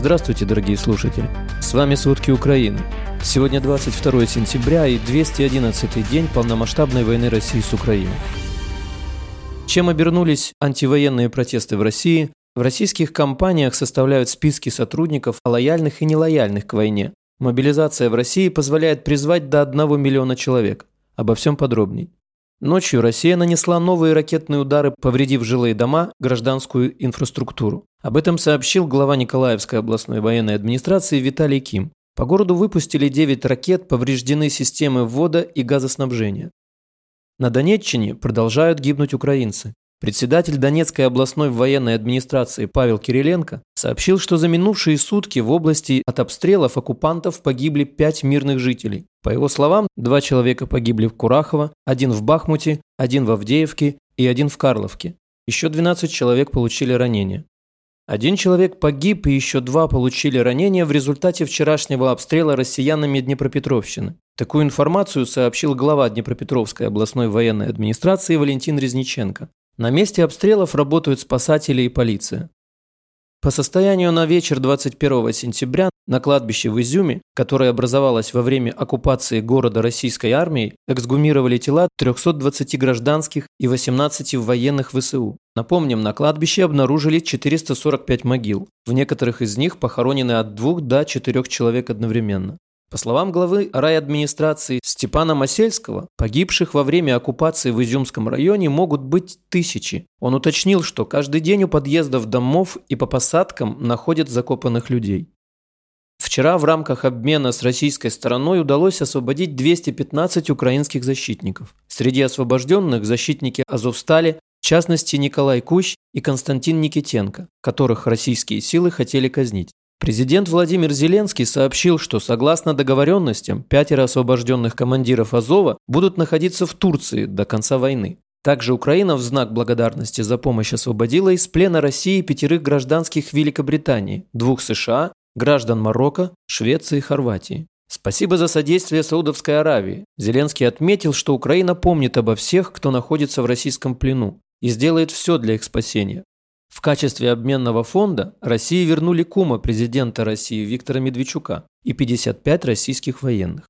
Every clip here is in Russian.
Здравствуйте, дорогие слушатели. С вами «Сводки Украины». Сегодня 22 сентября и 211 день полномасштабной войны России с Украиной. Чем обернулись антивоенные протесты в России? В российских компаниях составляют списки сотрудников, лояльных и нелояльных к войне. Мобилизация в России позволяет призвать до 1 миллиона человек. Обо всем подробней. Ночью Россия нанесла новые ракетные удары, повредив жилые дома, гражданскую инфраструктуру. Об этом сообщил глава Николаевской областной военной администрации Виталий Ким. По городу выпустили 9 ракет, повреждены системы ввода и газоснабжения. На Донеччине продолжают гибнуть украинцы. Председатель Донецкой областной военной администрации Павел Кириленко сообщил, что за минувшие сутки в области от обстрелов оккупантов погибли пять мирных жителей. По его словам, два человека погибли в Курахово, один в Бахмуте, один в Авдеевке и один в Карловке. Еще 12 человек получили ранения. Один человек погиб и еще два получили ранения в результате вчерашнего обстрела россиянами Днепропетровщины. Такую информацию сообщил глава Днепропетровской областной военной администрации Валентин Резниченко. На месте обстрелов работают спасатели и полиция. По состоянию на вечер 21 сентября на кладбище в Изюме, которое образовалось во время оккупации города российской армией, эксгумировали тела 320 гражданских и 18 военных ВСУ. Напомним, на кладбище обнаружили 445 могил. В некоторых из них похоронены от двух до четырех человек одновременно. По словам главы райадминистрации Степана Масельского, погибших во время оккупации в Изюмском районе могут быть тысячи. Он уточнил, что каждый день у подъездов домов и по посадкам находят закопанных людей. Вчера в рамках обмена с российской стороной удалось освободить 215 украинских защитников. Среди освобожденных защитники Азовстали, в частности Николай Кущ и Константин Никитенко, которых российские силы хотели казнить. Президент Владимир Зеленский сообщил, что согласно договоренностям, пятеро освобожденных командиров Азова будут находиться в Турции до конца войны. Также Украина в знак благодарности за помощь освободила из плена России пятерых гражданских Великобритании, двух США, граждан Марокко, Швеции и Хорватии. Спасибо за содействие Саудовской Аравии. Зеленский отметил, что Украина помнит обо всех, кто находится в российском плену, и сделает все для их спасения. В качестве обменного фонда России вернули кума президента России Виктора Медведчука и 55 российских военных.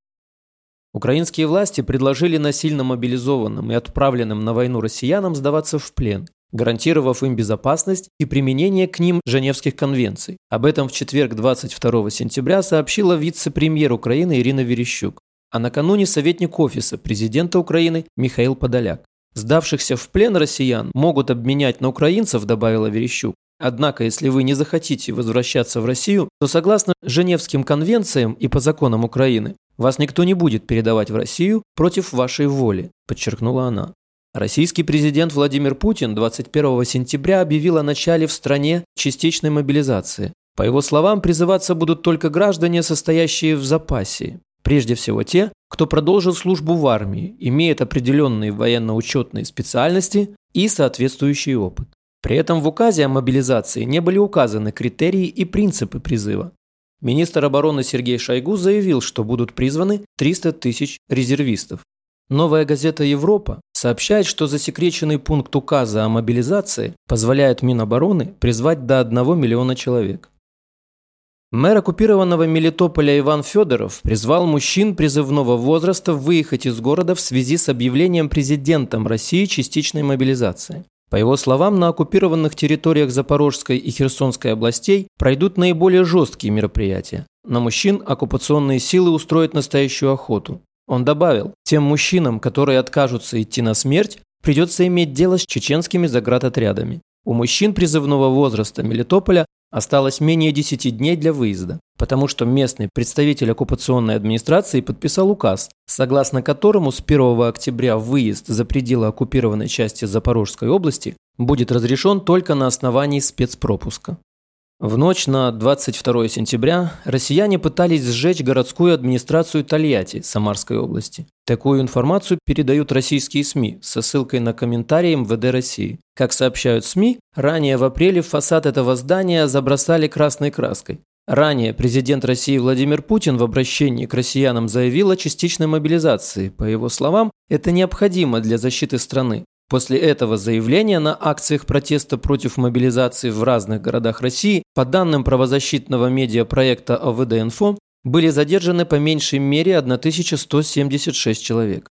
Украинские власти предложили насильно мобилизованным и отправленным на войну россиянам сдаваться в плен, гарантировав им безопасность и применение к ним Женевских конвенций. Об этом в четверг 22 сентября сообщила вице-премьер Украины Ирина Верещук, а накануне советник офиса президента Украины Михаил Подоляк. Сдавшихся в плен россиян могут обменять на украинцев, добавила Верещук. Однако, если вы не захотите возвращаться в Россию, то согласно Женевским конвенциям и по законам Украины, вас никто не будет передавать в Россию против вашей воли, подчеркнула она. Российский президент Владимир Путин 21 сентября объявил о начале в стране частичной мобилизации. По его словам, призываться будут только граждане, состоящие в запасе. Прежде всего те, кто продолжил службу в армии, имеет определенные военно-учетные специальности и соответствующий опыт. При этом в указе о мобилизации не были указаны критерии и принципы призыва. Министр обороны Сергей Шойгу заявил, что будут призваны 300 тысяч резервистов. Новая газета «Европа» сообщает, что засекреченный пункт указа о мобилизации позволяет Минобороны призвать до 1 миллиона человек. Мэр оккупированного Мелитополя Иван Федоров призвал мужчин призывного возраста выехать из города в связи с объявлением президентом России частичной мобилизации. По его словам, на оккупированных территориях Запорожской и Херсонской областей пройдут наиболее жесткие мероприятия. На мужчин оккупационные силы устроят настоящую охоту. Он добавил, тем мужчинам, которые откажутся идти на смерть, придется иметь дело с чеченскими заградотрядами. У мужчин призывного возраста Мелитополя Осталось менее 10 дней для выезда, потому что местный представитель оккупационной администрации подписал указ, согласно которому с 1 октября выезд за пределы оккупированной части Запорожской области будет разрешен только на основании спецпропуска. В ночь на 22 сентября россияне пытались сжечь городскую администрацию Тольятти Самарской области. Такую информацию передают российские СМИ со ссылкой на комментарии МВД России. Как сообщают СМИ, ранее в апреле фасад этого здания забросали красной краской. Ранее президент России Владимир Путин в обращении к россиянам заявил о частичной мобилизации. По его словам, это необходимо для защиты страны. После этого заявления на акциях протеста против мобилизации в разных городах России, по данным правозащитного медиапроекта ОВД-Инфо, были задержаны по меньшей мере 1176 человек.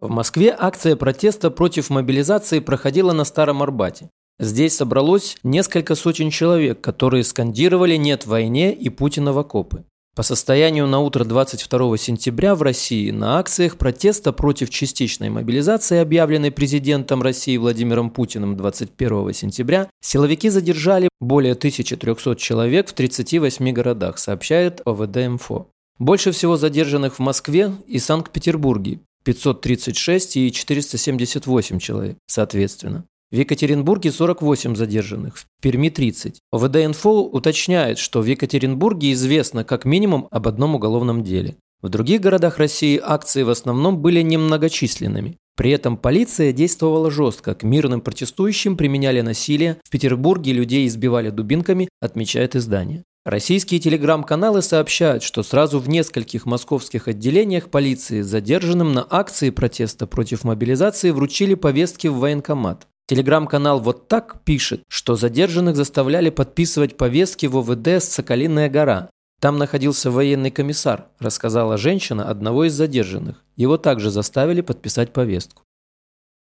В Москве акция протеста против мобилизации проходила на Старом Арбате. Здесь собралось несколько сотен человек, которые скандировали «нет войне» и «Путина в окопы». По состоянию на утро 22 сентября в России на акциях протеста против частичной мобилизации, объявленной президентом России Владимиром Путиным 21 сентября, силовики задержали более 1300 человек в 38 городах, сообщает ОВД-МФО. Больше всего задержанных в Москве и Санкт-Петербурге – 536 и 478 человек, соответственно. В Екатеринбурге 48 задержанных, в Перми 30. ОВД-инфо уточняет, что в Екатеринбурге известно как минимум об одном уголовном деле. В других городах России акции в основном были немногочисленными. При этом полиция действовала жестко, к мирным протестующим применяли насилие, в Петербурге людей избивали дубинками, отмечает издание. Российские телеграм-каналы сообщают, что сразу в нескольких московских отделениях полиции задержанным на акции протеста против мобилизации вручили повестки в военкомат. Телеграм-канал «Вот так» пишет, что задержанных заставляли подписывать повестки в ОВД «Соколиная гора». Там находился военный комиссар, рассказала женщина одного из задержанных. Его также заставили подписать повестку.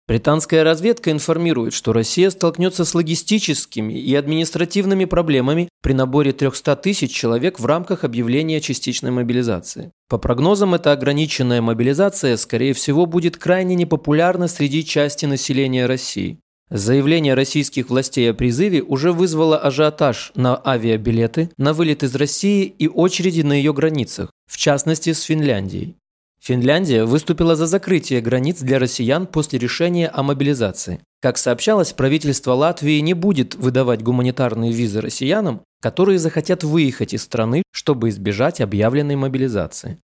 Британская разведка информирует, что Россия столкнется с логистическими и административными проблемами при наборе 300 тысяч человек в рамках объявления частичной мобилизации. По прогнозам, эта ограниченная мобилизация, скорее всего, будет крайне непопулярна среди части населения России. Заявление российских властей о призыве уже вызвало ажиотаж на авиабилеты, на вылет из России и очереди на ее границах, в частности с Финляндией. Финляндия выступила за закрытие границ для россиян после решения о мобилизации. Как сообщалось, правительство Латвии не будет выдавать гуманитарные визы россиянам, которые захотят выехать из страны, чтобы избежать объявленной мобилизации.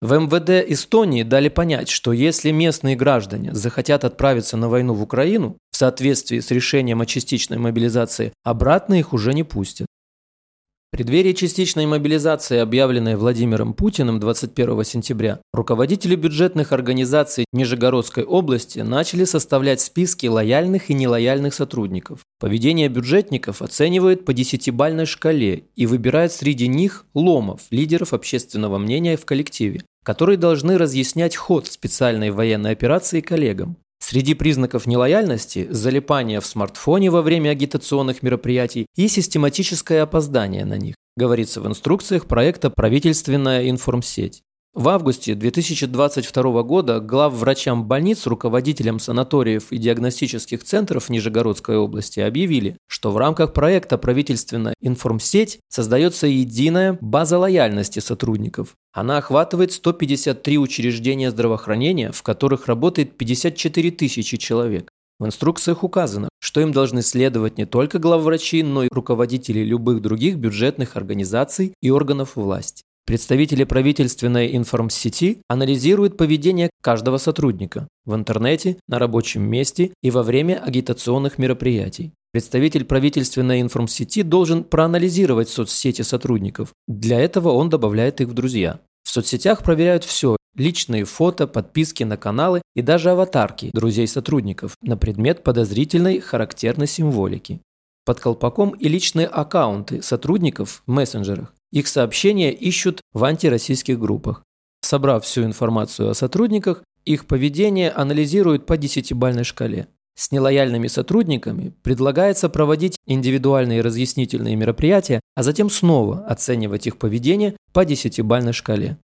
В МВД Эстонии дали понять, что если местные граждане захотят отправиться на войну в Украину, в соответствии с решением о частичной мобилизации, обратно их уже не пустят. В преддверии частичной мобилизации, объявленной Владимиром Путиным 21 сентября, руководители бюджетных организаций Нижегородской области начали составлять списки лояльных и нелояльных сотрудников. Поведение бюджетников оценивают по десятибальной шкале и выбирает среди них ломов, лидеров общественного мнения в коллективе, которые должны разъяснять ход специальной военной операции коллегам. Среди признаков нелояльности – залипание в смартфоне во время агитационных мероприятий и систематическое опоздание на них, говорится в инструкциях проекта «Правительственная информсеть». В августе 2022 года главврачам больниц, руководителям санаториев и диагностических центров Нижегородской области объявили, что в рамках проекта «Правительственная информсеть» создается единая база лояльности сотрудников. Она охватывает 153 учреждения здравоохранения, в которых работает 54 тысячи человек. В инструкциях указано, что им должны следовать не только главврачи, но и руководители любых других бюджетных организаций и органов власти. Представители правительственной информсети анализируют поведение каждого сотрудника в интернете, на рабочем месте и во время агитационных мероприятий. Представитель правительственной информсети должен проанализировать соцсети сотрудников. Для этого он добавляет их в друзья. Соцсетях проверяют все – личные фото, подписки на каналы и даже аватарки друзей сотрудников на предмет подозрительной характерной символики. Под колпаком и личные аккаунты сотрудников в мессенджерах. Их сообщения ищут в антироссийских группах. Собрав всю информацию о сотрудниках, их поведение анализируют по десятибальной шкале. С нелояльными сотрудниками предлагается проводить индивидуальные разъяснительные мероприятия, а затем снова оценивать их поведение по десятибальной шкале.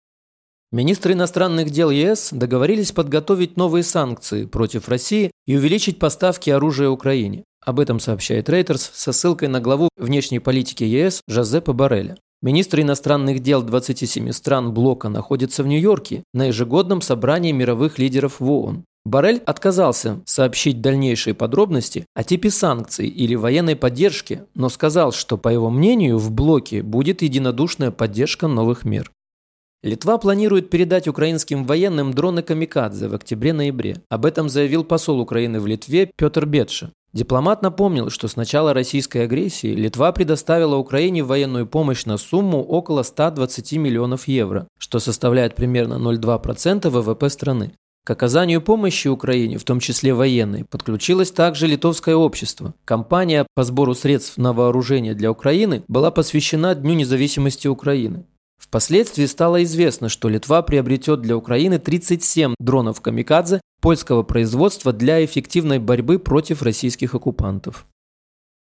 Министры иностранных дел ЕС договорились подготовить новые санкции против России и увеличить поставки оружия Украине. Об этом сообщает Рейтерс со ссылкой на главу внешней политики ЕС Жозепа Барреля. Министры иностранных дел 27 стран блока находятся в Нью-Йорке на ежегодном собрании мировых лидеров в ООН. Барель отказался сообщить дальнейшие подробности о типе санкций или военной поддержки, но сказал, что, по его мнению, в блоке будет единодушная поддержка новых мер. Литва планирует передать украинским военным дроны «Камикадзе» в октябре-ноябре. Об этом заявил посол Украины в Литве Петр Бетша. Дипломат напомнил, что с начала российской агрессии Литва предоставила Украине военную помощь на сумму около 120 миллионов евро, что составляет примерно 0,2% ВВП страны. К оказанию помощи Украине, в том числе военной, подключилось также литовское общество. Компания по сбору средств на вооружение для Украины была посвящена Дню независимости Украины. Впоследствии стало известно, что Литва приобретет для Украины 37 дронов «Камикадзе» польского производства для эффективной борьбы против российских оккупантов.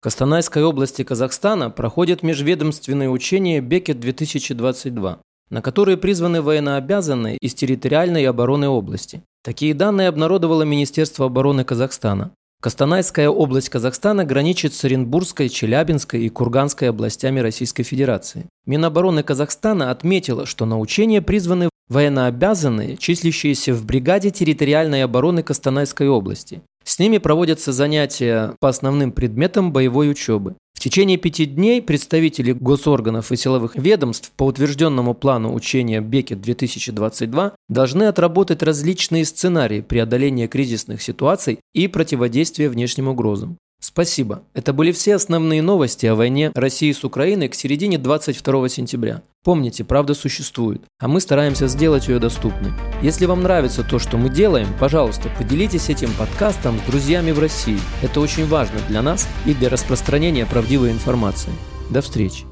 В Костанайской области Казахстана проходят межведомственные учения «Бекет-2022», на которые призваны военнообязанные из территориальной обороны области. Такие данные обнародовало Министерство обороны Казахстана. Костанайская область Казахстана граничит с Оренбургской, Челябинской и Курганской областями Российской Федерации. Минобороны Казахстана отметила, что на учения призваны военнообязанные, числящиеся в бригаде территориальной обороны Костанайской области. С ними проводятся занятия по основным предметам боевой учебы. В течение пяти дней представители госорганов и силовых ведомств по утвержденному плану учения Бекет-2022 должны отработать различные сценарии преодоления кризисных ситуаций и противодействия внешним угрозам. Спасибо. Это были все основные новости о войне России с Украиной к середине 22 сентября. Помните, правда существует, а мы стараемся сделать ее доступной. Если вам нравится то, что мы делаем, пожалуйста, поделитесь этим подкастом с друзьями в России. Это очень важно для нас и для распространения правдивой информации. До встречи.